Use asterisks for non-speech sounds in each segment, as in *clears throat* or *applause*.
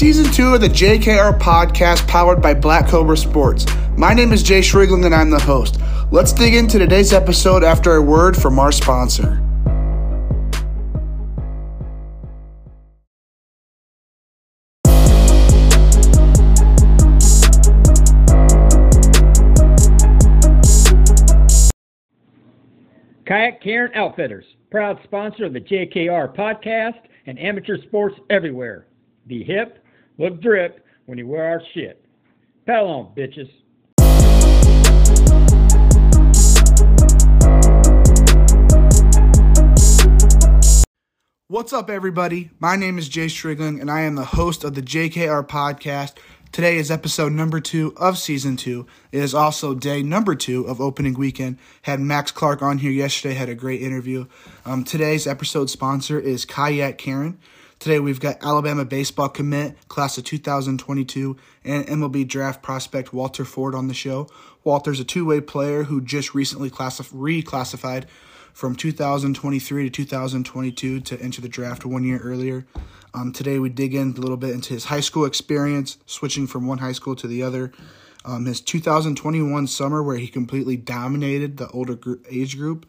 season two of the JKR podcast powered by Black Cobra Sports. My name is Jayce Riegling and I'm the host. Let's dig into today's episode after a word from our sponsor. Kayak Karen Outfitters, proud sponsor of the JKR podcast and amateur sports everywhere. Be hip, look drip when you wear our shit. Paddle on, bitches. What's up, everybody? My name is Jayce Riegling, and I am the host of the JKR podcast. Today is episode number two of season two. It is also day number two of opening weekend. Had Max Clark on here yesterday, had a great interview. Um, today's episode sponsor is Kayak Karen. Today we've got Alabama baseball commit, class of 2022, and MLB draft prospect Walter Ford on the show. Walter's a two way player who just recently classif- reclassified from 2023 to 2022 to enter the draft one year earlier. Um, today we dig in a little bit into his high school experience, switching from one high school to the other. Um, his 2021 summer, where he completely dominated the older gr- age group.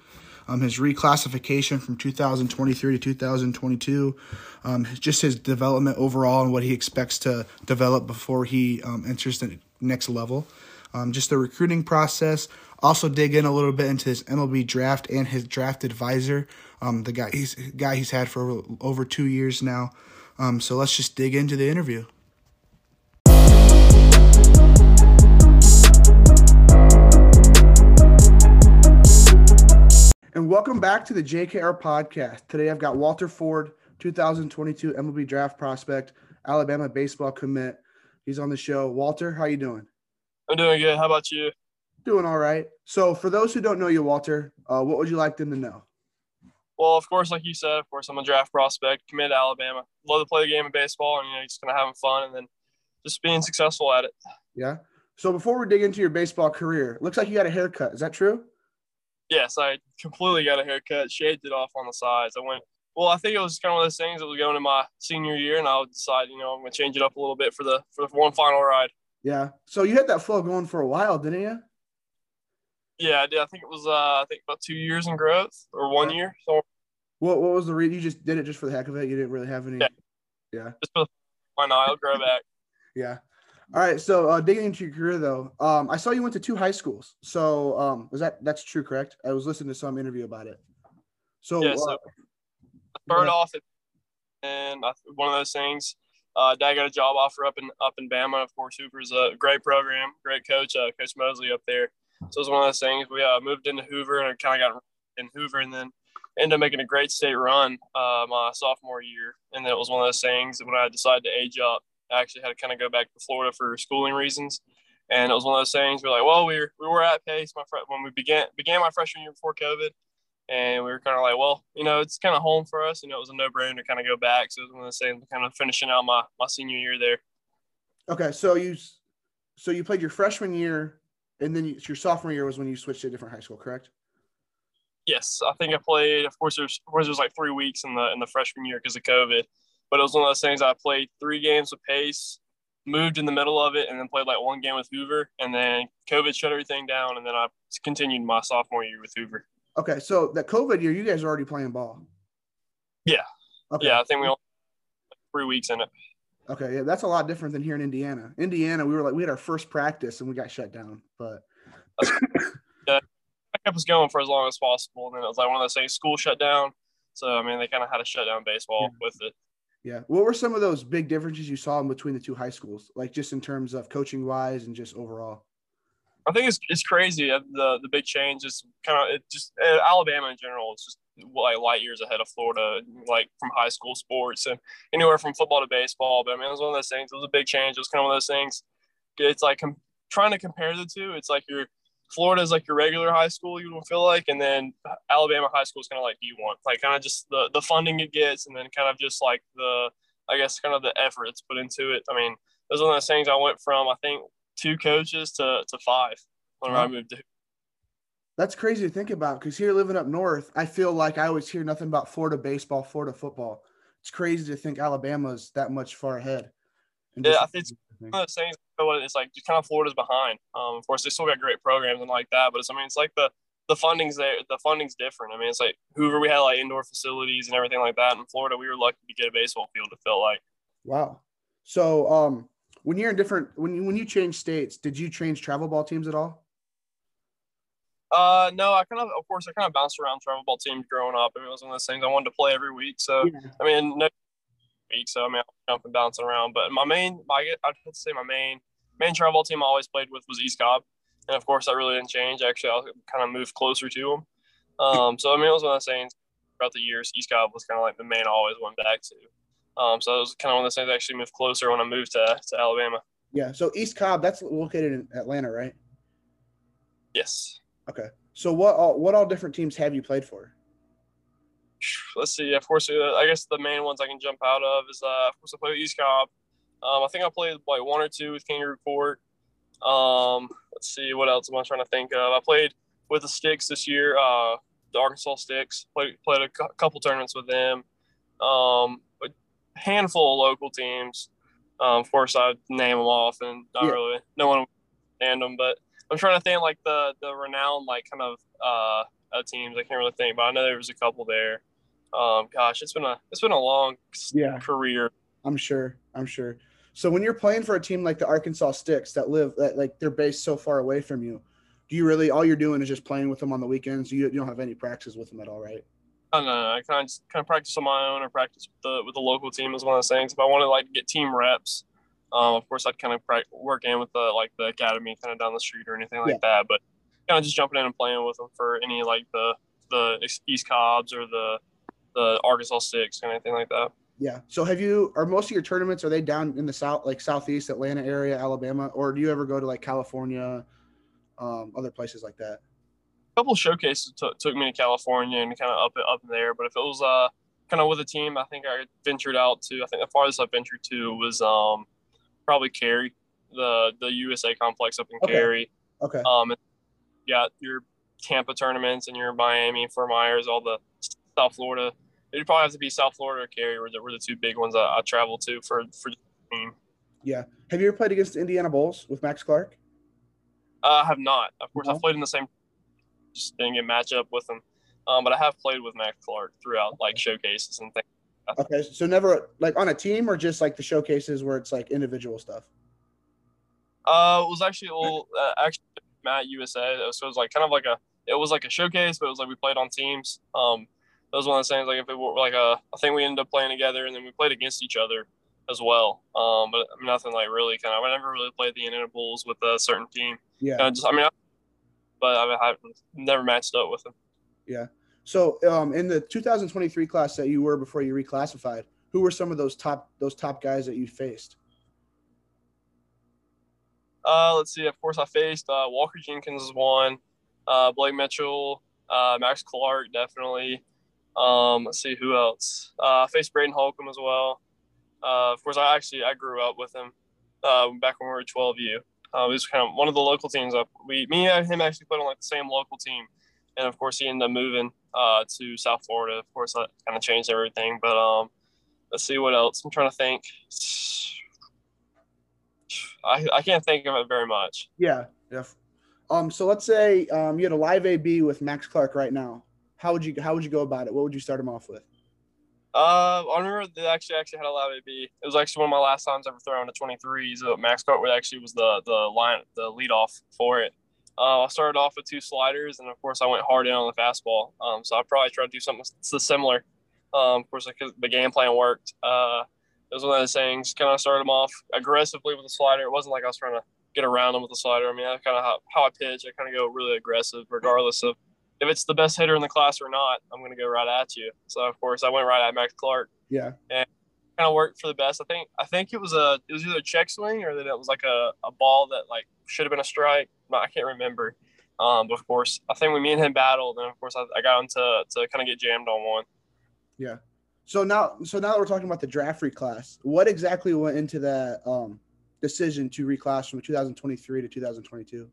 Um, his reclassification from 2023 to 2022. Um, just his development overall and what he expects to develop before he um, enters the next level. Um, just the recruiting process. Also dig in a little bit into his MLB draft and his draft advisor, um, the guy he's guy he's had for over two years now. Um, so let's just dig into the interview. And welcome back to the JKR podcast. Today I've got Walter Ford, 2022 MLB draft prospect, Alabama baseball commit. He's on the show. Walter, how you doing? I'm doing good. How about you? Doing all right. So, for those who don't know you, Walter, uh, what would you like them to know? Well, of course, like you said, of course, I'm a draft prospect, committed to Alabama. Love to play the game of baseball and, you know, just kind of having fun and then just being successful at it. Yeah. So, before we dig into your baseball career, looks like you got a haircut. Is that true? Yes, I completely got a haircut, shaved it off on the sides. I went, well, I think it was kind of one of those things that was going in my senior year, and I would decide, you know, I'm going to change it up a little bit for the for the one final ride. Yeah. So, you had that flow going for a while, didn't you? Yeah, I did. I think it was, uh, I think about two years in growth or one year. So, What What was the reason? You just did it just for the heck of it. You didn't really have any. Yeah. Yeah. just for the, why not? I'll grow back. *laughs* Yeah. All right. So uh, digging into your career though, um, I saw you went to two high schools. So um, was that that's true? Correct. I was listening to some interview about it. So, Yeah, so- uh, Started Yeah. off, at, and I, one of those things. Uh, Dad got a job offer up in up in Bama. Of course, Hoover's a great program, great coach, uh, Coach Mosley up there. So it was one of those things. We uh, moved into Hoover and I kind of got in Hoover, and then ended up making a great state run uh, my sophomore year. And then it was one of those things when I decided to age up, I actually had to kind of go back to Florida for schooling reasons. And it was one of those things. We're like, well, we were we were at pace my fr- when we began began my freshman year before COVID, and we were kind of like, well, you know, it's kind of home for us. You know, it was a no brainer to kind of go back. So it was one of those things, kind of finishing out my my senior year there. okay. So you so you played your freshman year, and then you, your sophomore year was when you switched to a different high school. Correct. Yes, I think I played. Of course, there's of course there's like three weeks in the in the freshman year because of COVID, but it was one of those things. I played three games with Pace, moved in the middle of it, and then played like one game with Hoover, and then COVID shut everything down, and then I continued my sophomore year with Hoover. Okay. So that COVID year, you guys are already playing ball. Yeah. Okay. Yeah, I think we only had three weeks in it. Okay. Yeah, that's a lot different than here in Indiana. Indiana, we were like we had our first practice and we got shut down. But I kept us going for as long as possible, and then it was like one of those things. School shut down, so I mean they kind of had to shut down baseball Yeah. with it. Yeah, what were some of those big differences you saw in between the two high schools, like just in terms of coaching wise and just overall? I think it's it's crazy. uh, The the big change is kind of just uh, Alabama in general is just like light years ahead of Florida, like from high school sports and anywhere from football to baseball. But I mean, it was one of those things. It was a big change. It was kind of one of those things. It's like trying to compare the two. It's like your Florida is like your regular high school. You would feel like, and then Alabama high school is kind of like D one, like kind of just the the funding it gets, and then kind of just like the I guess kind of the effort that's put into it. I mean, it was one of those things. I went from I think two coaches to to five whenever I moved to That's crazy to think about because here living up north, I feel like I always hear nothing about Florida baseball, Florida football. It's crazy to think Alabama's that much far ahead. Yeah, I think it's *laughs* one of those things. What, It's like just kind of Florida's behind. Um, of course, they still got great programs and like that, but it's I mean, it's like the the funding's there. The funding's different. I mean, it's like Hoover, we had like indoor facilities and everything like that. In Florida, we were lucky to get a baseball field. It felt like. Wow. So, um, when you're in different, when you when you change states, did you change travel ball teams at all? Uh, no, I kind of, of course, I kind of bounced around travel ball teams growing up. I mean, it was one of those things I wanted to play every week. So, I mean, no week. So, I mean, I'm jumping, bouncing around. But my main, my, I'd have to say my main, main travel team I always played with was East Cobb. And of course, that really didn't change. Actually, I kind of moved closer to them. Um, so, I mean, it was one of the things throughout the years. East Cobb was kind of like the main I always went back to. Um, so it was kind of one of the things I actually moved closer when I moved to, to Alabama. Yeah. So East Cobb, that's located in Atlanta, right? Yes. Okay. So what all what all different teams have you played for? let's see. Of course, uh, I guess the main ones I can jump out of is, uh, of course, I played with East Cobb. Um, I think I played like one or two with Kangaroo Court. Um, let's see, what else am I trying to think of? I played with the Sticks this year, uh, the Arkansas Sticks. Played played a cu- couple tournaments with them. Um, a handful of local teams. Um, of course, I name them off, and not Yeah. really no one would understand them. But I'm trying to think like the the renowned like kind of uh, uh teams. I can't really think, but I know there was a couple there. Um, gosh, it's been a it's been a long Yeah. career. I'm sure. I'm sure. So when you're playing for a team like the Arkansas Sticks that live that like they're based so far away from you, do you really all you're doing is just playing with them on the weekends? You, you don't have any practice with them at all, right? I don't know. I kind of kind of practice on my own or practice with the with the local team is one of those things. If I want to get team reps, um, of course I'd kind of pra- work in with the like the academy kind of down the street or anything like that. But kind of just jumping in and playing with them for any like the the East Cobbs or the the Arkansas Sticks or anything like that. Yeah. So have you are most of your tournaments are they down in the south like southeast Atlanta area, Alabama, or do you ever go to like California, um, other places like that? A couple showcases took took me to California and kind of up up there. But if it was uh kind of with a team, I think I ventured out to. I think the farthest I ventured to was um probably Cary, the the USA complex up in Okay. Cary. Okay. Um, yeah, your Tampa tournaments and your Miami, Fort Myers, all the South Florida. It'd probably have to be South Florida or Cary were the, were the two big ones I, I traveled to for for the team. Yeah. Have you ever played against the Indiana Bulls with Max Clark? Uh, I have not. Of course, No? I've played in the same. Just didn't get match up with them. Um, but I have played with Max Clark throughout like showcases and things. Okay. So never like on a team or just like the showcases where it's like individual stuff. Uh, it was actually well, uh, actually Matt USA. So it was like kind of like a it was like a showcase, but it was like we played on teams. Um, that was one of those things like if it were like a I think we ended up playing together and then we played against each other as well. Um, but nothing like really kind of I never really played the Indiana Bulls with a certain team. Yeah. Kind of just I mean, I, but I I've never matched up with them. Yeah. So um, in the 2023 class that you were before you reclassified, who were some of those top those top guys that you faced? Uh, let's see. Of course, I faced uh, Walker Jenkins is one, uh, Blake Mitchell, uh, Max Clark definitely. Um, let's see who else. Uh, I faced Braden Holcomb as well. Uh, of course, I actually I grew up with him uh, back when we were 12U. Uh, he was kind of one of the local teams. Up we me and him actually played on like the same local team, and of course he ended up moving uh, to South Florida. Of course, that kind of changed everything. But um, let's see what else. I'm trying to think. I, I can't think of it very much. Yeah. Yeah. Um. So let's say um you had a live AB with Max Clark right now. How would you how would you go about it? What would you start him off with? Uh, I remember they actually actually had a live AB. It was actually one of my last times ever throwing a 23. So Max Cartwood actually was the the line the lead off for it. Uh, I started off with two sliders, and of course I went hard in on the fastball. Um, so I probably tried to do something similar. Um, of course, the game plan worked. Uh, it was one of those things. Kind of started him off aggressively with the slider. It wasn't like I was trying to get around him with the slider. I mean, that's kind of how, how I pitch. I kind of go really aggressive, regardless of if it's the best hitter in the class or not. I'm going to go right at you. So of course I went right at Max Clark. Yeah. And kind of worked for the best. I think I think it was a it was either a check swing or that it was like a, a ball that like should have been a strike. I can't remember. Um, but of course, I think when me and him battled, and of course I, I got him to to kind of get jammed on one. Yeah. So now so now that we're talking about the draft reclass, what exactly went into that um decision to reclass from 2023 to 2022?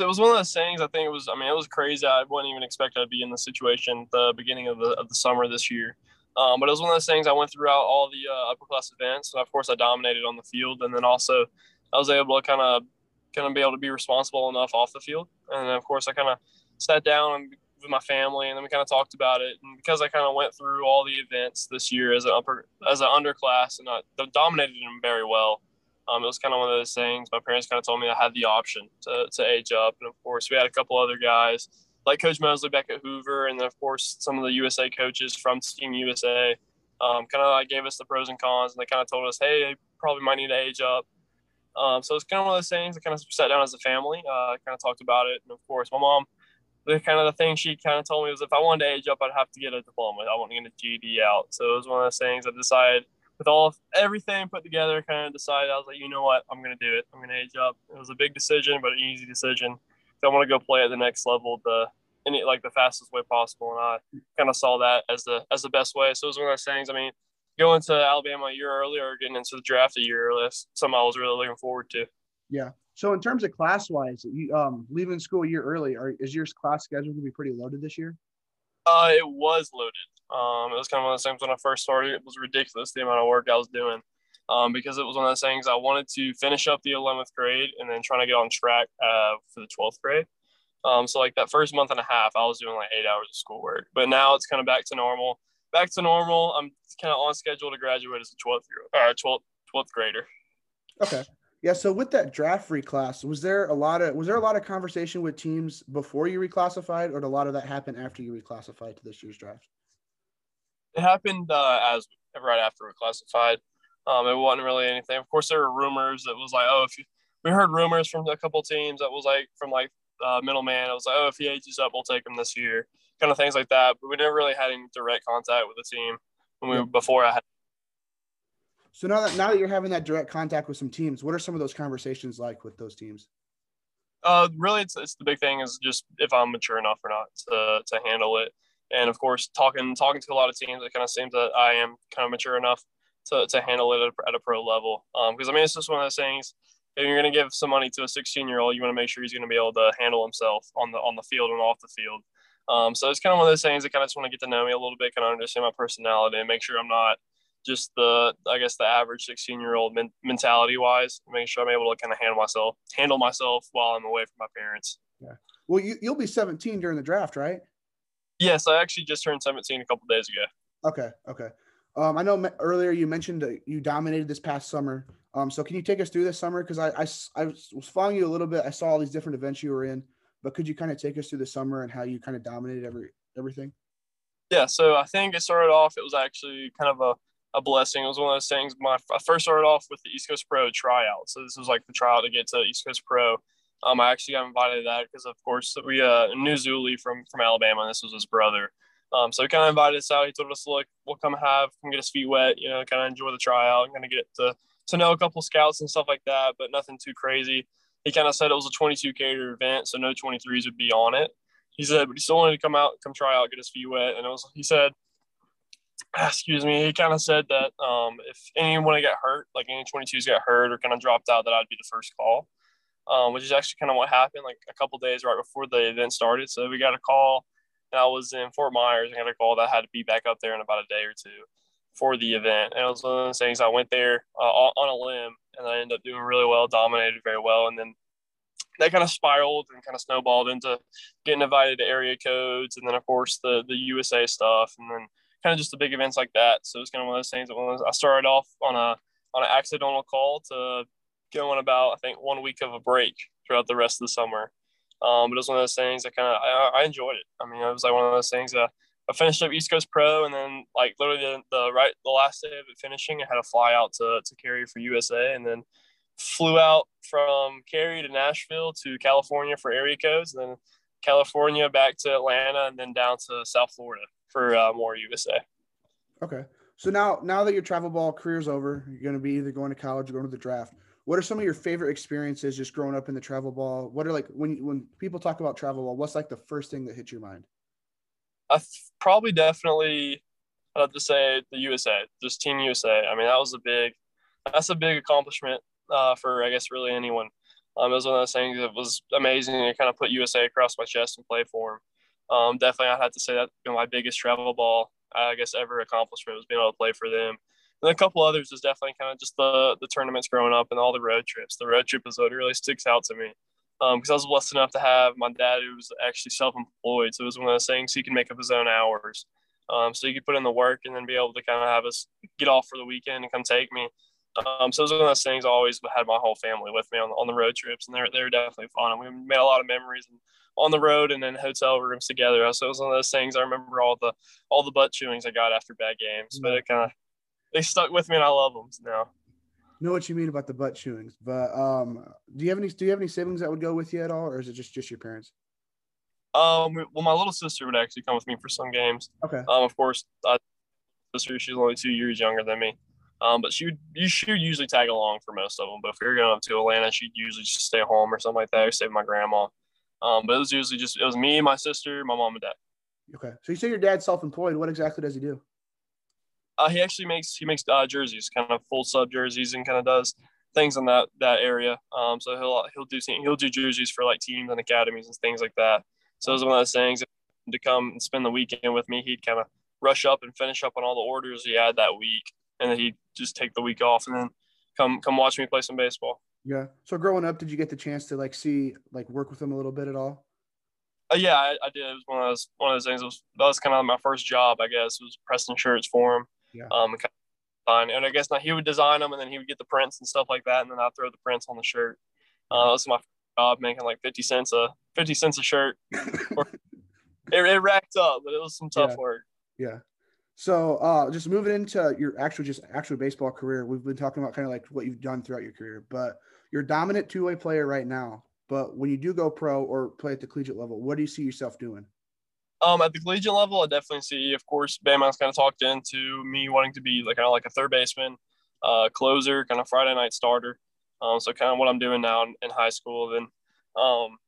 It was one of those things. I think it was. I mean, it was crazy. I wouldn't even expect I'd be in the situation at the beginning of the of the summer this year. Um, but it was one of those things I went throughout all the uh, upper class events, and of course I dominated on the field, and then also I was able to kind of kind of be able to be responsible enough off the field, and of course I kind of sat down with my family, and then we kind of talked about it, and because I kind of went through all the events this year as an upper as an underclass, and I dominated them very well. Um, it was kind of one of those things. My parents kind of told me I had the option to, to age up, and of course we had a couple other guys like Coach Mosley back at Hoover, and then of course some of the USA coaches from Team USA, um, kind of like gave us the pros and cons, and they kind of told us, hey, probably might need to age up. Um, so it's kind of one of those things. I kind of sat down as a family, uh, kind of talked about it, and of course my mom. The kind of the thing she kind of told me was if I wanted to age up, I'd have to get a diploma. I wanted to get a GED out. So it was one of those things I decided with all everything put together, kind of decided I was like, you know what, I'm gonna do it. I'm gonna age up. It was a big decision, but an easy decision. I want to go play at the next level the any like the fastest way possible, and I kind of saw that as the as the best way. So it was one of those things. I mean, going to Alabama a year earlier or getting into the draft a year earlier, something I was really looking forward to. Yeah. So in terms of class wise, you um leaving school a year early, are, is your class schedule going to be pretty loaded this year? Uh, it was loaded. Um, it was kind of one of those things when I first started. It was ridiculous the amount of work I was doing. Um, because it was one of those things I wanted to finish up the 11th grade and then trying to get on track uh, for the 12th grade. Um, so like that first month and a half, I was doing like eight hours of schoolwork, but now it's kind of back to normal. Back to normal. I'm kind of on schedule to graduate as a 12th year, uh, 12th, 12th grader. Okay. Yeah. So with that draft reclass, was there a lot of was there a lot of conversation with teams before you reclassified, or did a lot of that happen after you reclassified to this year's draft? It happened uh, as right after reclassified. Um, it wasn't really anything. Of course, there were rumors that was like, oh, if you, we heard rumors from a couple teams that was like from like uh, middleman. It was like, oh, if he ages up, we'll take him this year, kind of things like that. But we never really had any direct contact with the team when we were before I had. So now that now that you're having that direct contact with some teams, what are some of those conversations like with those teams? Uh, really, it's, it's the big thing is just if I'm mature enough or not to, to handle it. And of course, talking talking to a lot of teams, it kind of seems that I am kind of mature enough to, to handle it at a, at a pro level. Because um, I mean, it's just one of those things if you're going to give some money to a 16 year old, you want to make sure he's going to be able to handle himself on the on the field and off the field. Um, so it's kind of one of those things that kind of just want to get to know me a little bit, kind of understand my personality, and make sure I'm not just the I guess the average 16 year old men- mentality wise, making sure I'm able to kind of handle myself, handle myself while I'm away from my parents. Yeah. Well, you, you'll be 17 during the draft, right? Yes, I actually just turned 17 a couple days ago. Okay. Okay. Um, I know earlier you mentioned that you dominated this past summer. Um, so can you take us through this summer? Because I, I, I was following you a little bit. I saw all these different events you were in, but could you kind of take us through the summer and how you kind of dominated every everything? Yeah. So I think it started off. It was actually kind of a, a blessing. It was one of those things. My I first started off with the East Coast Pro tryout. So this was like the tryout to get to East Coast Pro. Um, I actually got invited to that because, of course, we uh, knew Zuli from from Alabama. And this was his brother. Um, so he kind of invited us out. He told us, look, we'll come have, come get his feet wet, you know, kind of enjoy the tryout of get to, to know a couple scouts and stuff like that, but nothing too crazy. He kind of said it was a 22 cater event, so no 23s would be on it. He said, but he still wanted to come out, come try out, get his feet wet. And it was, he said, *sighs* excuse me, he kind of said that um, if anyone got hurt, like any 22s got hurt or kind of dropped out, that I'd be the first call, um, which is actually kind of what happened like a couple days right before the event started. So we got a call and I was in Fort Myers. I got a call that I had to be back up there in about a day or two for the event. And it was one of those things I went there uh, on a limb and I ended up doing really well, dominated very well. And then that kind of spiraled and kind of snowballed into getting invited to area codes. And then, of course, the, the USA stuff. And then kind of just the big events like that. So it's kind of one of those things that when I started off on a, on an accidental call to going about, I think, one week of a break throughout the rest of the summer. Um, but it was one of those things that kind of I, I, enjoyed it. I mean, it was like one of those things that I finished up East Coast Pro, and then like literally the, the right the last day of it finishing, I had to fly out to to Cary for USA, and then flew out from Cary to Nashville to California for area codes, and then California back to Atlanta, and then down to South Florida for uh, more USA. Okay. So now, now that your travel ball career's over, you're going to be either going to college or going to the draft what are some of your favorite experiences just growing up in the travel ball? What are like when when people talk about travel ball, what's like the first thing that hits your mind? I probably definitely I'd have to say the USA, just Team USA. I mean, that was a big that's a big accomplishment uh, for I guess really anyone. Um, it was one of those things that was amazing to kind of put USA across my chest and play for them. Um, definitely, I'd have to say that been my biggest travel ball I guess ever accomplishment was being able to play for them. And a couple others is definitely kind of just the the tournaments growing up and all the road trips. The road trip is what really sticks out to me because um, I was blessed enough to have my dad who was actually self-employed, so it was one of those things he could make up his own hours. Um, so he could put in the work and then be able to kind of have us get off for the weekend and come take me. Um, so it was one of those things I always had my whole family with me on, on the road trips, and they're they're definitely fun. And we made a lot of memories on the road and in hotel rooms together. So it was one of those things. I remember all the all the butt chewings I got after bad games, but it kind of they stuck with me, and I love them now. Know what you mean about the butt chewings, but um, do you have any do you have any siblings that would go with you at all, or is it just just your parents? Um, well, my little sister would actually come with me for some games. Okay. Um, of course, I, sister she's only two years younger than me. Um, but she would you should usually tag along for most of them. But if we were going up to Atlanta, she'd usually just stay home or something like that, or stay with my grandma. Um, but it was usually just it was me, my sister, my mom, and dad. Okay, so you say your dad's self-employed. What exactly does he do? Uh, he actually makes he makes uh, jerseys, kind of full sub jerseys, and kind of does things in that that area. Um, so he'll he'll do he'll do jerseys for like teams and academies and things like that. So it was one of those things to come and spend the weekend with me. He'd kind of rush up and finish up on all the orders he had that week, and then he'd just take the week off and then come come watch me play some baseball. Yeah. So growing up, did you get the chance to like see like work with him a little bit at all? Uh, yeah, I, I, did. It was one of those one of those things. It was, that was kind of my first job, I guess. Was pressing shirts for him. Yeah. Um, and, kind of and I guess now he would design them, and then he would get the prints and stuff like that, and then I'd throw the prints on the shirt. Uh, that was my job, making like fifty cents a fifty cents a shirt. *laughs* it, it racked up, but it was some tough yeah. work. Yeah. So uh, just moving into your actual just actual baseball career, we've been talking about kind of like what you've done throughout your career, but you're a dominant two way player right now. But when you do go pro or play at the collegiate level, what do you see yourself doing? Um, at the collegiate level, I definitely see, of course, Bama's kind of talked into me wanting to be like kind of like a third baseman, uh, closer, kind of Friday night starter. Um, so kind of what I'm doing now in, in high school. Then, um,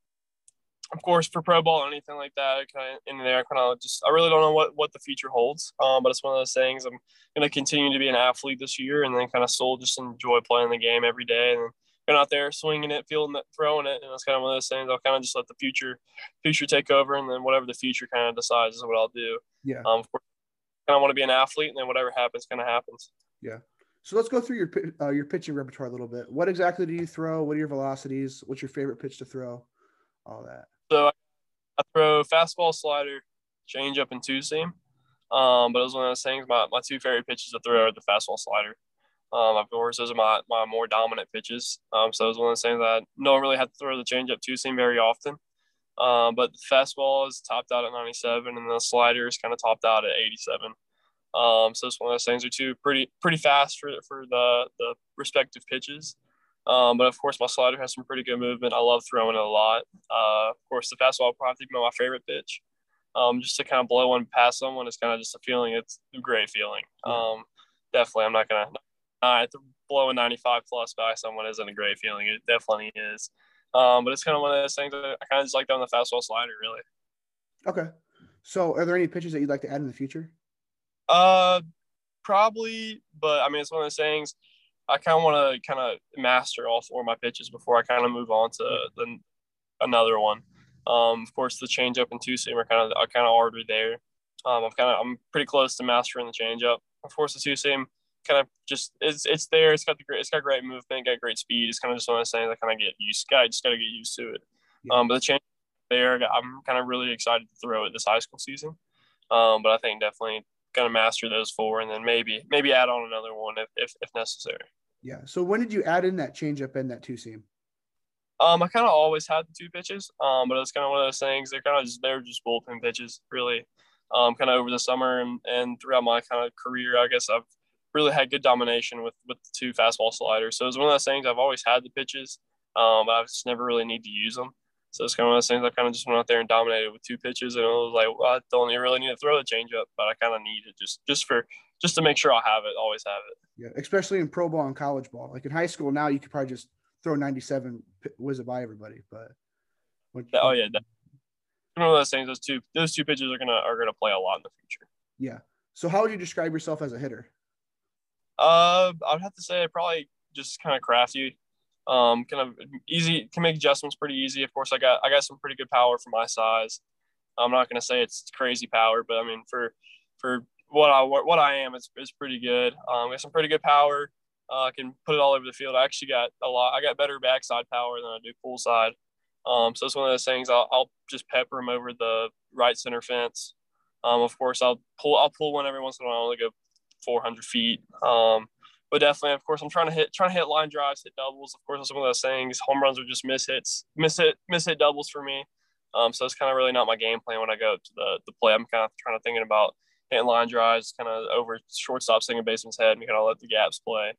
of course, for pro ball or anything like that, kind of in there, kind of just I really don't know what what the future holds. Um, but it's one of those things. I'm going to continue to be an athlete this year, and then kind of still just enjoy playing the game every day, and been out there swinging it, fielding it, throwing it, and it's kind of one of those things. I'll kind of just let the future future take over, and then whatever the future kind of decides is what I'll do. Yeah. Um, of course, kind of want to be an athlete, and then whatever happens, kind of happens. Yeah. So let's go through your uh, your pitching repertoire a little bit. What exactly do you throw? What are your velocities? What's your favorite pitch to throw? All that. So I throw fastball, slider, changeup, and two seam. Um, but it was one of those things. My, my two favorite pitches to throw are the fastball, slider. Um, of course, those are my, my more dominant pitches. Um, so it was one of those things that no one really had to throw the changeup two seam very often. Um, but the fastball is topped out at 97, and the slider is kind of topped out at 87. Um, so it's one of those things are two pretty pretty fast for for the the respective pitches. Um, but of course, my slider has some pretty good movement. I love throwing it a lot. Uh, of course, the fastball probably be my favorite pitch. Um, just to kind of blow one past someone is kind of just a feeling. It's a great feeling. Um, definitely, I'm not gonna uh, to blow a 95 plus by someone isn't a great feeling. It definitely is. Um, but it's kind of one of those things that I kind of just like down the fastball slider, really. Okay. So, are there any pitches that you'd like to add in the future? Uh, probably, but I mean, it's one of those things. I kind of want to kind of master all four of my pitches before I kind of move on to the another one. Um, of course, the changeup and two seam are kind of I kind of already there. Um, I'm kind of I'm pretty close to mastering the changeup. Of course, the two seam kind of just it's it's there. It's got the great it's got great movement, got great speed. It's kind of just one of those things I kind of get used. I just got to get used to it. Yeah. Um, but the change there, I'm kind of really excited to throw it this high school season. Um, but I think definitely gonna master those four, and then maybe maybe add on another one if if, if necessary. Yeah. So when did you add in that changeup and that two seam? Um, I kind of always had the two pitches, um, but it's kind of one of those things. They're kind of just they're just bullpen pitches, really. Um, kind of over the summer and, and throughout my kind of career, I guess I've really had good domination with with the two fastball sliders. So it's one of those things. I've always had the pitches, um, but I've just never really need to use them. So it's kind of one of those things. I kind of just went out there and dominated with two pitches, and it was like, well, I don't really need to throw the changeup, but I kind of need it just just for just to make sure I have it, always have it. Yeah, especially in pro ball and college ball. Like in high school now, you could probably just throw 97, whiz it by everybody. But oh yeah, that, one of those things. Those two those two pitches are gonna are gonna play a lot in the future. Yeah. So how would you describe yourself as a hitter? Uh, I'd have to say probably just kind of crafty. Um, kind of easy can make adjustments pretty easy. Of course, I got I got some pretty good power for my size. I'm not gonna say it's crazy power, but I mean for for what I what I am it's, is pretty good. Um, got some pretty good power. Uh, I can put it all over the field. I actually got a lot. I got better backside power than I do full side. Um, so it's one of those things. I'll, I'll just pepper them over the right center fence. Um, of course, I'll pull I'll pull one every once in a while. I only go 400 feet. Um, but definitely, of course, I'm trying to hit trying to hit line drives, hit doubles. Of course, it's one of those things. Home runs are just miss hits, miss hit, miss hit doubles for me. Um, so it's kind of really not my game plan when I go to the the play. I'm kind of trying to thinking about hitting line drives, kind of over shortstop, single baseman's head, and kind of let the gaps play.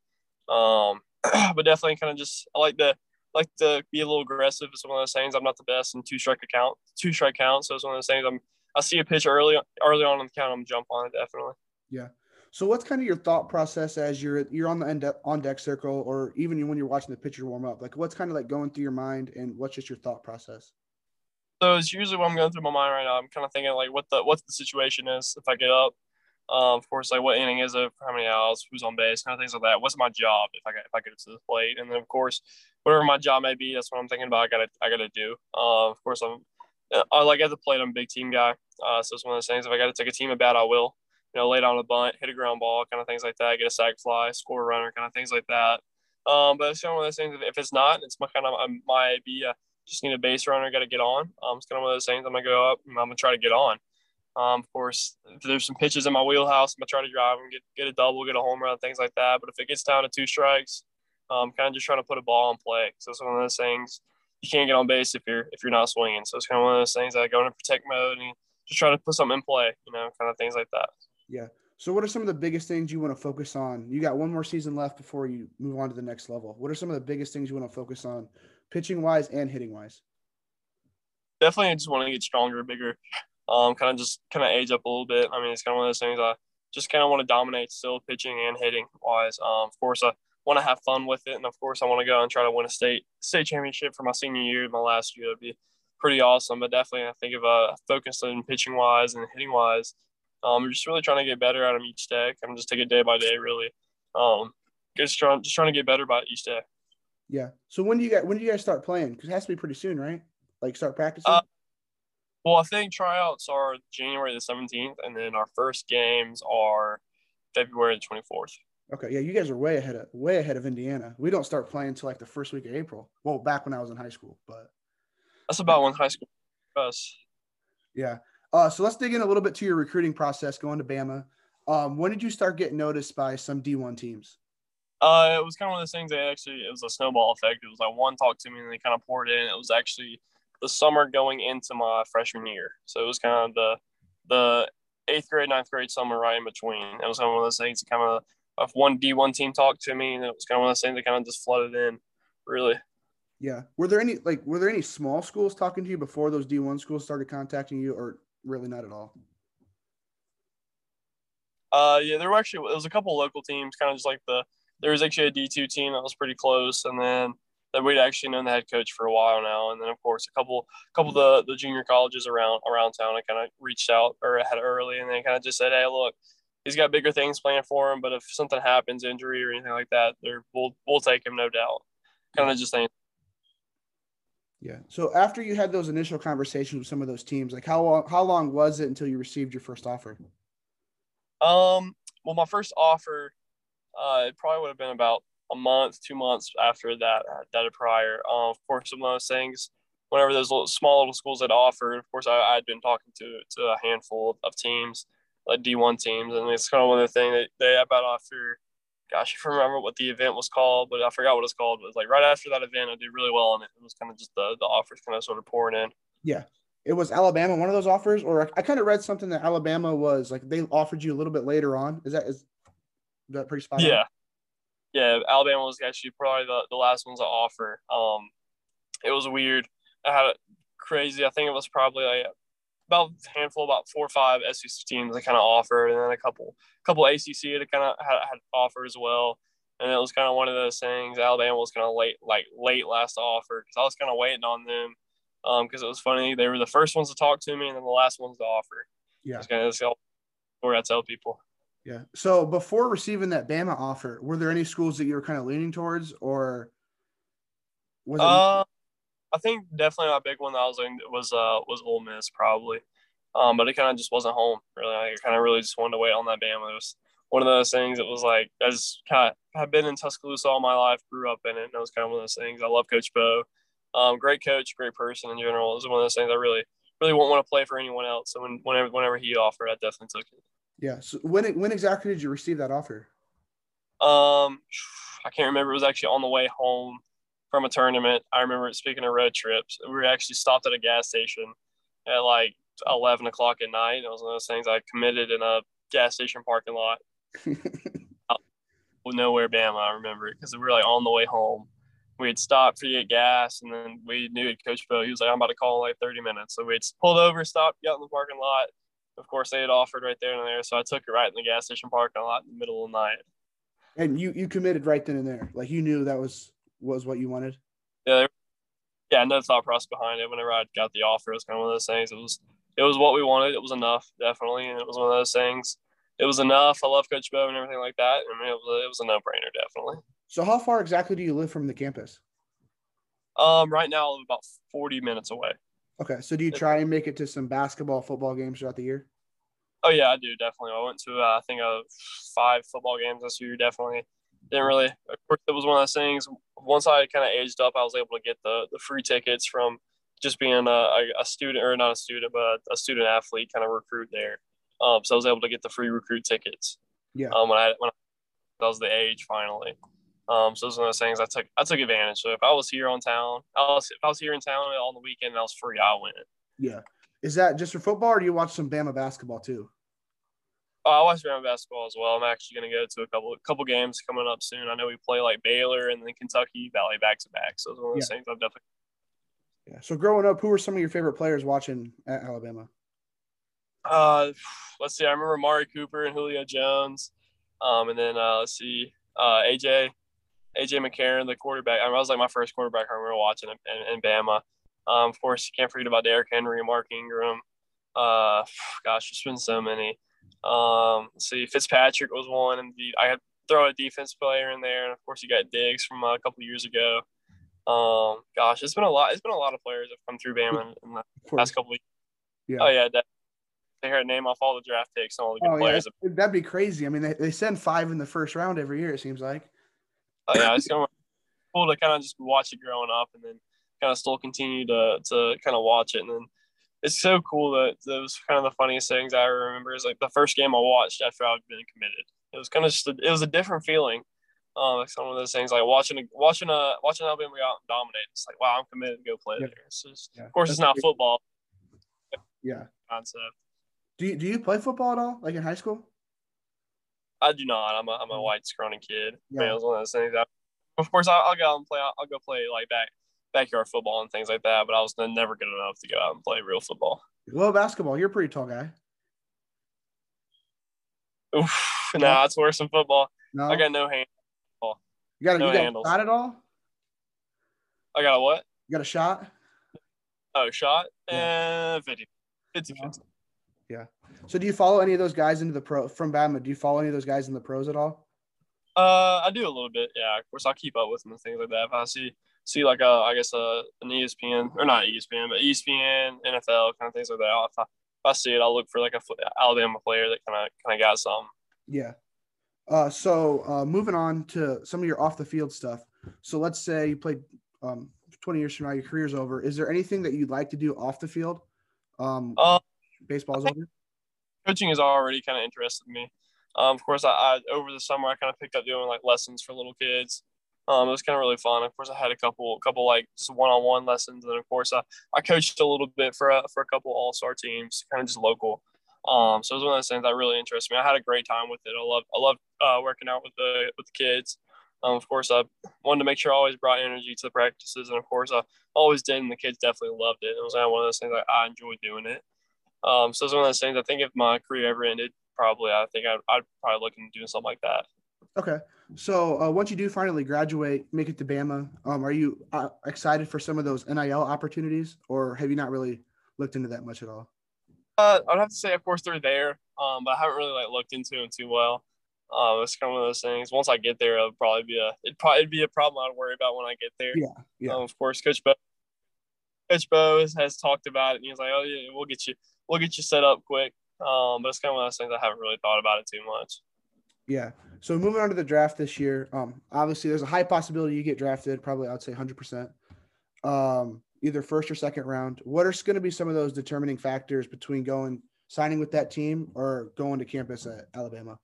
Um, *clears throat* but definitely, kind of just I like to like to be a little aggressive. It's one of those things. I'm not the best in two strike account, two strike count. So it's one of those things. I'm I see a pitch early early on in the count. I'm jump on it definitely. Yeah. So what's kind of your thought process as you're you're on the end on deck circle, or even when you're watching the pitcher warm up? Like, what's kind of like going through your mind, and what's just your thought process? So it's usually what I'm going through my mind right now. I'm kind of thinking like what the what the situation is if I get up. Um, of course, like what inning is it? How many outs? Who's on base? Kind of things like that. What's my job if I get if I get to the plate? And then of course, whatever my job may be, that's what I'm thinking about. I gotta I gotta do. Uh, of course, I'm I like at the plate. I'm a big team guy. Uh, so it's one of those things. If I got to take a team at bat, I will. You know, lay down a bunt, hit a ground ball, kind of things like that. Get a sac fly, score a runner, kind of things like that. Um, but it's kind of one of those things. If it's not, it's my kind of I my idea just need a base runner, got to get on. Um, it's kind of one of those things. I'm gonna go up and I'm gonna try to get on. Um, of course, if there's some pitches in my wheelhouse, I'm gonna try to drive and get get a double, get a home run, things like that. But if it gets down to two strikes, I'm kind of just trying to put a ball in play. So it's one of those things you can't get on base if you're if you're not swinging. So it's kind of one of those things that I go into protect mode and just try to put something in play. You know, kind of things like that. Yeah. So what are some of the biggest things you want to focus on? You got one more season left before you move on to the next level. What are some of the biggest things you want to focus on, pitching wise and hitting wise? definitely I just want to get stronger, bigger, um, kind of just kind of age up a little bit. I mean, it's kind of one of those things I just kind of want to dominate still pitching and hitting wise. Um, of course, I want to have fun with it, and of course, I want to go and try to win a state state championship for my senior year, my last year. It'd be pretty awesome. But definitely, I think if uh, focused on pitching wise and hitting wise, um, I'm just really trying to get better out of each deck. I'm just take it day by day, really. Um, just trying just trying to get better by each day. Yeah. So when do you guys when do you guys start playing? Because it has to be pretty soon, right? Like start practicing? Uh, well, I think tryouts are January the 17th, and then our first games are February the 24th. Okay, yeah, you guys are way ahead of way ahead of Indiana. We don't start playing until like the first week of April. Well, back when I was in high school, but that's about when high school us. Yeah. Uh, so let's dig in a little bit to your recruiting process going to Bama. Um, when did you start getting noticed by some D1 teams? Uh, it was kind of one of those things. That actually, it was a snowball effect. It was like one talked to me, and they kind of poured in. It was actually the summer going into my freshman year, so it was kind of the the eighth grade, ninth grade summer right in between. It was kind of one of those things. That kind of if one D one team talked to me, and it was kind of one of those things that kind of just flooded in. Really. Yeah. Were there any like were there any small schools talking to you before those D one schools started contacting you, or really not at all? Uh, yeah, there were actually there was a couple local teams, kind of just like the there was actually a D2 team that was pretty close, and then that we'd actually known the head coach for a while now, and then of course a couple couple of the, the junior colleges around around town. I kind of reached out or had early, and they kind of just said, "Hey, look, he's got bigger things planned for him, but if something happens, injury or anything like that, they're we'll we'll take him, no doubt." Kind of just saying. Yeah. So after you had those initial conversations with some of those teams, like how long how long was it until you received your first offer? Um. Well, my first offer uh, it probably would have been about a month, two months after that that prior. Uh, of course, some of those things, whenever those little, small little schools had offered, of course, I had been talking to to a handful of teams, like D1 teams, and it's kind of one of the things that they about after. Gosh, I remember what the event was called, but I forgot what it's called. But it was like right after that event, I did really well on it. It was kind of just the the offers kind of sort of pouring in. Yeah, it was Alabama one of those offers, or I kind of read something that Alabama was like they offered you a little bit later on. Is that is that pretty spot yeah. On? Yeah, Alabama was actually probably the, the last ones to offer. Um, it was weird. I had a crazy. I think it was probably like about a handful, about four or five SEC teams that kind of offered, and then a couple, couple ACC that kind of had, had offer as well. And it was kind of one of those things. Alabama was kind of late, like late last offer because I was kind of waiting on them because um, it was funny. They were the first ones to talk to me, and then the last ones to offer. Yeah, it's kind of story I tell people. Yeah. So before receiving that Bama offer, were there any schools that you were kind of leaning towards, or was it? Uh, I think definitely my big one that I was in was uh was Ole Miss probably. Um, but it kind of just wasn't home really. I kind of really just wanted to wait on that Bama. It was one of those things. It was like I just kind of have been in Tuscaloosa all my life, grew up in it, and it was kind of one of those things. I love Coach Bo, um, great coach, great person in general. It was one of those things I really really won't want to play for anyone else. So when, whenever whenever he offered, I definitely took it. Yeah. So when when exactly did you receive that offer? Um, I can't remember. It was actually on the way home from a tournament. I remember speaking of road trips. We were actually stopped at a gas station at like 11 o'clock at night. It was one of those things I committed in a gas station parking lot. *laughs* nowhere Bama, I remember it because we were like on the way home. We had stopped to get gas, and then we knew Coach Bill. He was like, "I'm about to call in like 30 minutes." So we had pulled over, stopped, got in the parking lot. Of course, they had offered right there and there, so I took it right in the gas station parking lot in the middle of the night. And you you committed right then and there, like you knew that was was what you wanted. Yeah, yeah, no thought process behind it. Whenever I got the offer, it was kind of one of those things. It was it was what we wanted. It was enough, definitely, and it was one of those things. It was enough. I love Coach Bo and everything like that. I mean, it was a, it was a no brainer, definitely. So, how far exactly do you live from the campus? Um, right now, I live about forty minutes away. Okay, so do you try and make it to some basketball, football games throughout the year? Oh yeah, I do definitely. I went to uh, I think uh, five football games this year. Definitely didn't really. Of course, it was one of those things. Once I kind of aged up, I was able to get the the free tickets from just being a, a student or not a student, but a student athlete kind of recruit there. Um, so I was able to get the free recruit tickets. Yeah. Um, when I when I was the age finally. Um, so was one of those things I took I took advantage. So if I was here on town, I was if I was here in town on the weekend and I was free, I went. Yeah. Is that just for football, or do you watch some Bama basketball too? Oh, I watch Bama basketball as well. I'm actually going to go to a couple couple games coming up soon. I know we play like Baylor and then Kentucky Valley back to back. So it's one of those yeah. things I've definitely. Yeah. So growing up, who were some of your favorite players watching at Alabama? Uh, let's see. I remember Amari Cooper and Julio Jones, um, and then uh, let's see, uh, AJ, AJ McCarron, the quarterback. I, mean, I was like my first quarterback I remember watching in, in, in Bama. Um, of course, you can't forget about Derrick Henry and Mark Ingram. Uh, gosh, there's been so many. Um, see, Fitzpatrick was one, and the, I had throw a defense player in there, and of course you got Diggs from a couple years ago. Um, gosh, it's been a lot. It's been a lot of players that have come through Bama in, in the past couple of years. Yeah. Oh yeah, that, they heard name off all the draft picks and all the good oh, players. Yeah. That'd be crazy. I mean, they, they send five in the first round every year. It seems like. Oh yeah, it's cool to kind of just watch it growing up, and then kind of still continue to to kind of watch it, and then it's so cool that that was kind of the funniest things I remember is like the first game I watched after I'd been committed. It was kind of just a, it was a different feeling. Um, some of those things like watching watching a watching Alabama go out and dominate. It's like wow, I'm committed to go play yeah. there. It's just, yeah. of course, That's it's not great. football. Yeah. Concept. Do you do you play football at all, like in high school? I do not. I'm a I'm a white scrawny kid. Yeah. Man, it was one of those things. That, of course, I'll, I'll go out and play. I'll, I'll go play like back backyard football and things like that. But I was never good enough to go out and play real football. Well, basketball. You're a pretty tall guy. Oof, nah, it's worse than football. No. I got no hand. You got a, no you got handles. a shot at all? I got a what? You got a shot? Oh, shot? Yeah. Uh, 50. 50, 50. Yeah. So do you follow any of those guys into the pro from Bama? Do you follow any of those guys in the pros at all? Uh, I do a little bit. Yeah, of course, I'll keep up with them and things like that. If I see see like a, I guess a an ESPN or not ESPN, but ESPN, NFL kind of things like that. If I, if I see it, I'll look for like a Alabama player that kind of kind of got some. Yeah. Uh, so uh, moving on to some of your off the field stuff. So let's say you played um, 20 years from now, your career's over. Is there anything that you'd like to do off the field? Um, uh, baseball's over. Coaching has already kind of interested me. Um, of course, I, I, over the summer I kind of picked up doing like lessons for little kids. Um, it was kind of really fun. Of course, I had a couple, couple like just one-on-one lessons, and of course, I, I coached a little bit for a, for a couple all-star teams, kind of just local. Um, so it was one of those things that really interested me. I had a great time with it. I love I love uh, working out with the with the kids. Um, of course, I wanted to make sure I always brought energy to the practices, and of course, I always did, and the kids definitely loved it. It was one of those things that I enjoyed doing it. Um, so it's one of those things. I think if my career ever ended, probably I think I'd, I'd probably look into doing something like that. Okay. So uh, once you do finally graduate, make it to Bama, um, are you uh, excited for some of those NIL opportunities, or have you not really looked into that much at all? Uh, I'd have to say, of course, they're there, um, but I haven't really like looked into them too well. Uh, it's kind of one of those things. Once I get there, it'll probably be a it'd probably be a problem I'd worry about when I get there. Yeah, yeah. Um, of course, Coach Bo, Coach Bo has, has, talked about it, and he's like, "Oh yeah, we'll get you, we'll get you set up quick. Um, but it's kind of one of those things I haven't really thought about it too much. Yeah. So moving on to the draft this year, um, obviously there's a high possibility you get drafted. Probably I'd say 100. percent Um, either first or second round. What are going to be some of those determining factors between going signing with that team or going to campus at Alabama?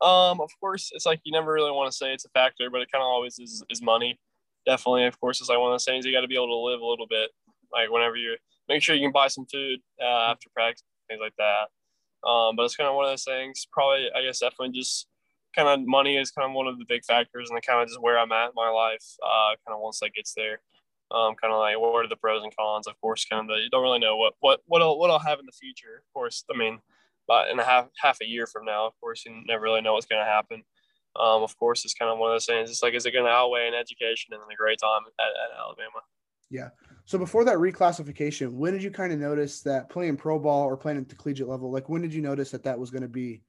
Um, of course, it's like you never really want to say it's a factor, but it kind of always is, is money. Definitely, of course, it's like one of those things you got to be able to live a little bit. Like whenever you make sure you can buy some food uh, after practice, things like that. Um, but it's kind of one of those things. Probably, I guess, definitely just kind of money is kind of one of the big factors, and kind of just where I'm at in my life. Uh, kind of once that gets there, um, kind of like what are the pros and cons? Of course, kind of the, you don't really know what what what I'll, what I'll have in the future. Of course, I mean, but in a half half a year from now, of course, you never really know what's going to happen. Um, of course, it's kind of one of those things. It's like, is it going to outweigh an education and a great time at, at Alabama? Yeah. So before that reclassification, when did you kind of notice that playing pro ball or playing at the collegiate level, like when did you notice that that was going to be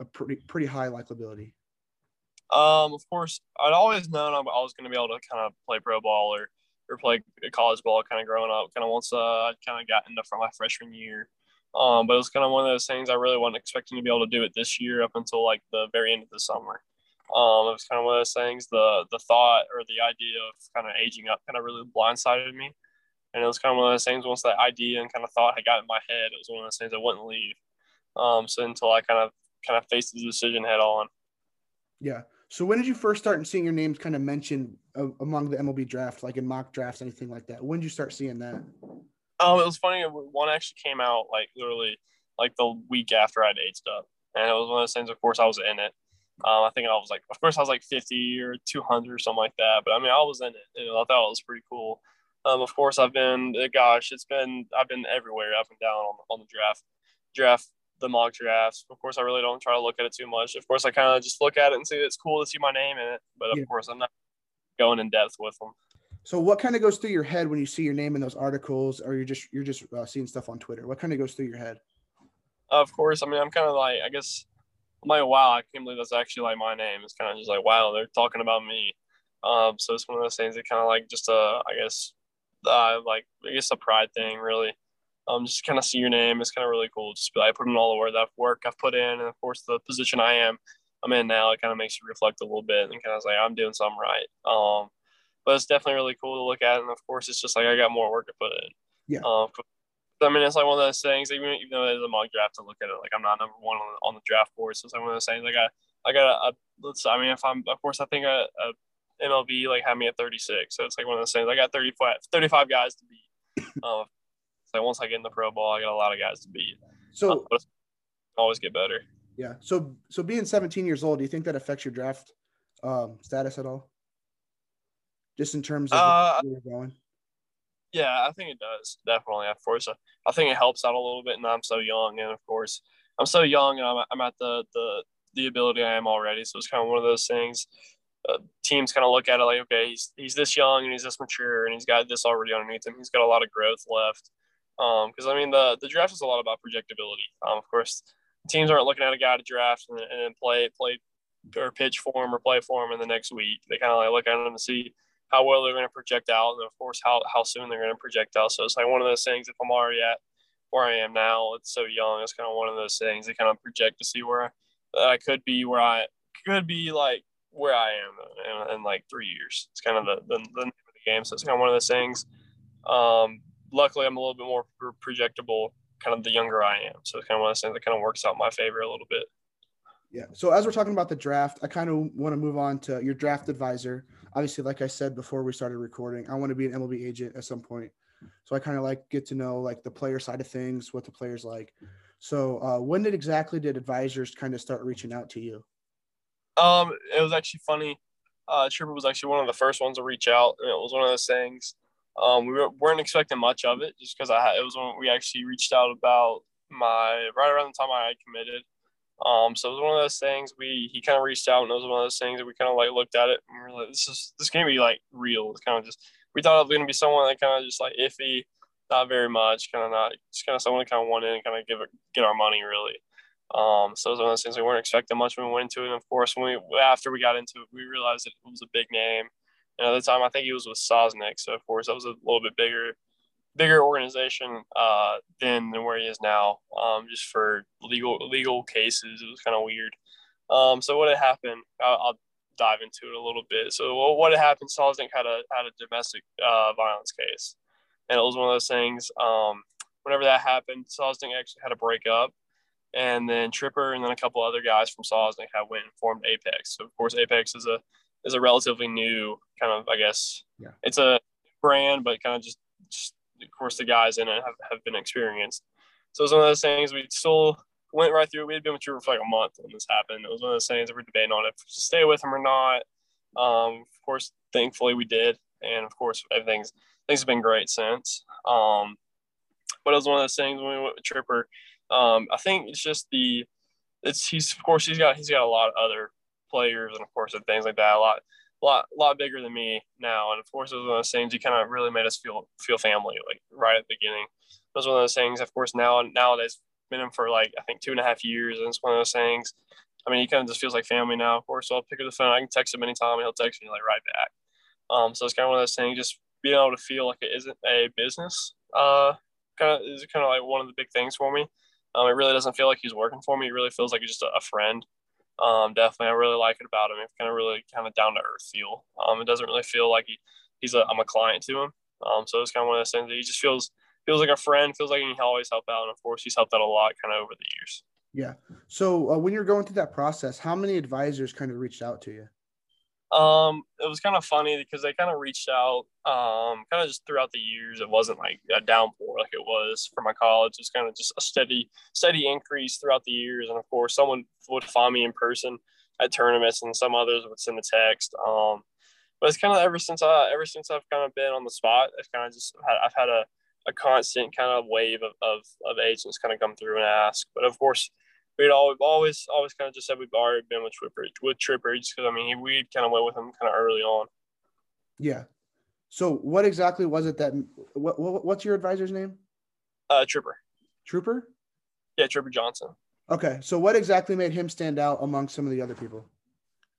a pretty pretty high likability? Um, of course, I'd always known I was going to be able to kind of play pro ball or or play college ball, kind of growing up. Kind of once uh, I kind of got into from my freshman year, um, but it was kind of one of those things I really wasn't expecting to be able to do it this year up until like the very end of the summer. Um, it was kind of one of those things. The the thought or the idea of kind of aging up kind of really blindsided me, and it was kind of one of those things. Once that idea and kind of thought had got in my head, it was one of those things that wouldn't leave. Um, so until I kind of kind of faced the decision head on. Yeah. So when did you first start seeing your names kind of mentioned uh, among the MLB draft, like in mock drafts, anything like that? When did you start seeing that? Um, it was funny. One actually came out like literally like the week after I'd aged up, and it was one of those things. Of course, I was in it. Um, I think I was like, of course, I was like 50 or 200 or something like that. But I mean, I was in it. And I thought it was pretty cool. Um, of course, I've been, uh, gosh, it's been, I've been everywhere, up and down on, on the draft, draft, the mock drafts. Of course, I really don't try to look at it too much. Of course, I kind of just look at it and see it's cool to see my name in it. But of yeah. course, I'm not going in depth with them. So, what kind of goes through your head when you see your name in those articles, or you're just you're just uh, seeing stuff on Twitter? What kind of goes through your head? Of course, I mean, I'm kind of like, I guess I'm like, wow, I can't believe that's actually like my name. It's kind of just like, wow, they're talking about me. Um, so it's one of those things that kind of like just a, I guess, uh, like I guess a pride thing, really. Um, just kind of see your name. It's kind of really cool. Just be like, put in all the work that work I've put in, and of course the position I am, I'm in now. It kind of makes you reflect a little bit and kind of like I'm doing something right. Um, but it's definitely really cool to look at, and of course it's just like I got more work to put in. Yeah. Um, I mean, it's like one of those things. Even even though it's a mock draft to look at it, like I'm not number one on, on the draft board, so it's like one of those things. Like I, got I got a, a let's. I mean, if I'm, of course, I think a, a MLB like had me at 36, so it's like one of those things. I got 35, 35 guys to beat. *laughs* Um, so once I get in the pro ball, I got a lot of guys to beat. So um, always get better. Yeah. So so being 17 years old, do you think that affects your draft um, status at all? Just in terms of uh, where you're going. Yeah, I think it does definitely. Of course, I think it helps out a little bit, and I'm so young, and of course, I'm so young, and I'm, I'm at the the the ability I am already. So it's kind of one of those things. Uh, teams kind of look at it like, okay, he's he's this young and he's this mature, and he's got this already underneath him. He's got a lot of growth left. Because um, I mean, the the draft is a lot about projectability. Um, of course, teams aren't looking at a guy to draft and, and then play play or pitch for him or play for him in the next week. They kind of like look at him to see how well they're going to project out, and of course how how soon they're going to project out. So it's like one of those things. If I'm already at where I am now, it's so young. It's kind of one of those things. They kind of project to see where I could be, where I could be, like where I am in, in like three years. It's kind of the, the the name of the game. So it's kind of one of those things. Um, luckily, I'm a little bit more projectable. Kind of the younger I am, so it's kind of one of those things that kind of works out in my favor a little bit. Yeah. So as we're talking about the draft, I kind of want to move on to your draft advisor obviously, like I said before we started recording, I want to be an MLB agent at some point. So I kind of like get to know like the player side of things, what the players like. So uh, when did exactly did advisors kind of start reaching out to you? Um, it was actually funny. Uh, Tripper was actually one of the first ones to reach out, and it was one of those things. Um, we weren't expecting much of it, just because I it was when we actually reached out about my right around the time I committed. Um, so it was one of those things we he kind of reached out and it was one of those things that we kind of like looked at it and we are like, this is this can be like real. It's kind of just we thought it was gonna be someone that kind of just like iffy, not very much, kind of not just kind of someone kind of went in and kind of give it get our money really. Um, so it was one of those things we weren't expecting much when we went into it. And of course, when we after we got into it, we realized it was a big name. And at the time, I think he was with Sosnick, so of course that was a little bit bigger bigger organization uh, then than where he is now, um, just for legal legal cases. It was kind of weird. Um, so what had happened? I'll, I'll, dive into it a little bit. So what had happened? Sosnick had a had a domestic uh, violence case, and it was one of those things. Um, whenever that happened, Sosnick actually had a breakup, and then Tripper and then a couple other guys from Sosnick had went and formed Apex. So of course, Apex is a is a relatively new kind of I guess yeah. it's a brand, but kind of just, just of course the guys in it have, have been experienced. So it was one of those things we still went right through. We had been with Trevor for like a month when this happened. It was one of those things that we're debating on if to stay with him or not. Um, of course, thankfully we did, and of course everything's things have been great since. Um, but it was one of those things when we went with Tripper. Um, I think it's just the it's he's of course he's got he's got a lot of other players and of course and things like that a lot lot lot bigger than me now and of course it was one of those things he kind of really made us feel feel family like right at the beginning it was one of those things of course now nowadays been him for like I think two and a half years, and it's one of those things. I mean, he kind of just feels like family now. Of course, so I'll pick up the phone. I can text him anytime, and he'll text me like right back. Um, so it's kind of one of those things. Just being able to feel like it isn't a business. Uh, kind of is kind of like one of the big things for me. Um, it really doesn't feel like he's working for me. It really feels like he's just a, a friend. Um, definitely, I really like it about him. It's kind of really kind of down to earth feel. Um, it doesn't really feel like he, he's a I'm a client to him. Um, so it's kind of one of those things that he just feels feels like a friend, feels like he can always help out. And of course, he's helped out a lot kind of over the years. Yeah. So uh, when you're going through that process, how many advisors kind of reached out to you? Um, it was kind of funny because they kind of reached out, um, kind of just throughout the years. It wasn't like a downpour like it was for my college. It's kind of just a steady, steady increase throughout the years. And of course, someone would find me in person at tournaments, and some others would send a text. Um, but it's kind of ever since I, ever since I've kind of been on the spot, I've kind of just had, I've had a a constant kind of wave of, of, of agents kind of come through and ask. But of course, we'd always always always kind of just said we've already been with Tripper with Tripper just because I mean we kind of went with him kind of early on. Yeah. So what exactly was it that what, what what's your advisor's name? Uh, Tripper. Tripper. Yeah, Tripper Johnson. Okay, so what exactly made him stand out among some of the other people?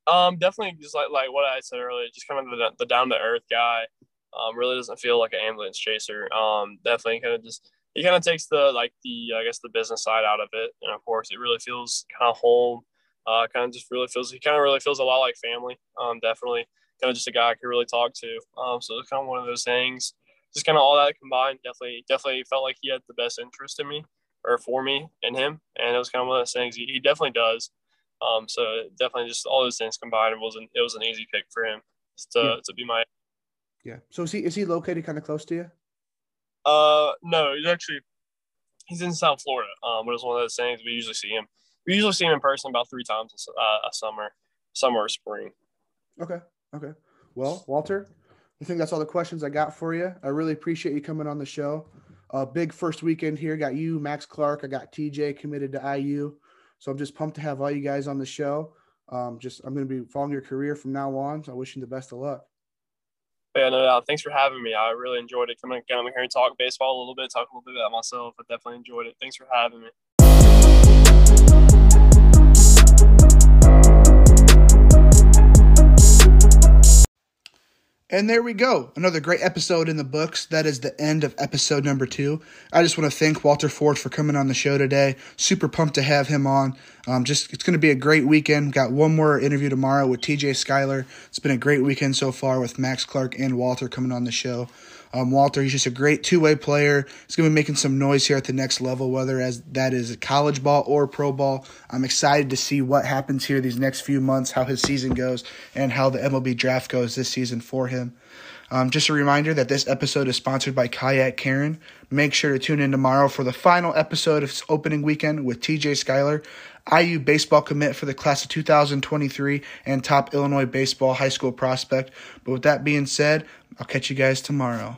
Um, definitely just like like what I said earlier, just kind of the, the down to earth guy. Um, really doesn't feel like an ambulance chaser. Um, definitely kind of just he kind of takes the like the I guess the business side out of it, and of course it really feels kind of home. Uh, kind of just really feels he kind of really feels a lot like family. Um, definitely kind of just a guy I could really talk to. Um, so it's kind of one of those things. Just kind of all that combined, definitely definitely felt like he had the best interest in me or for me and him, and it was kind of one of those things. He, he definitely does. Um, so definitely just all those things combined, it was an, it was an easy pick for him to yeah. to be my yeah. So is he is he located kind of close to you? Uh, no, he's actually he's in South Florida. Um, but it's one of those things we usually see him. We usually see him in person about three times uh, a summer, summer or spring. Okay. Okay. Well, Walter, I think that's all the questions I got for you. I really appreciate you coming on the show. Uh, big first weekend here. Got you, Max Clark. I got TJ committed to IU. So I'm just pumped to have all you guys on the show. Um, just I'm going to be following your career from now on. So I wish you the best of luck. Yeah, no doubt. Thanks for having me. I really enjoyed it coming down here and talk baseball a little bit, talk a little bit about myself. I definitely enjoyed it. Thanks for having me. And there we go. Another great episode in the books. That is the end of episode number two. I just want to thank Walter Ford for coming on the show today. Super pumped to have him on. Um, just it's going to be a great weekend. Got one more interview tomorrow with TJ Schuyler. It's been a great weekend so far with Max Clark and Walter coming on the show. Um, Walter, he's just a great two way player. He's going to be making some noise here at the next level, whether as that is college ball or pro ball. I'm excited to see what happens here these next few months, how his season goes, and how the MLB draft goes this season for him. Um, just a reminder that this episode is sponsored by Kayak Karen. Make sure to tune in tomorrow for the final episode of opening weekend with TJ Schuyler, IU baseball commit for the class of 2023 and top Illinois baseball high school prospect. But with that being said, I'll catch you guys tomorrow.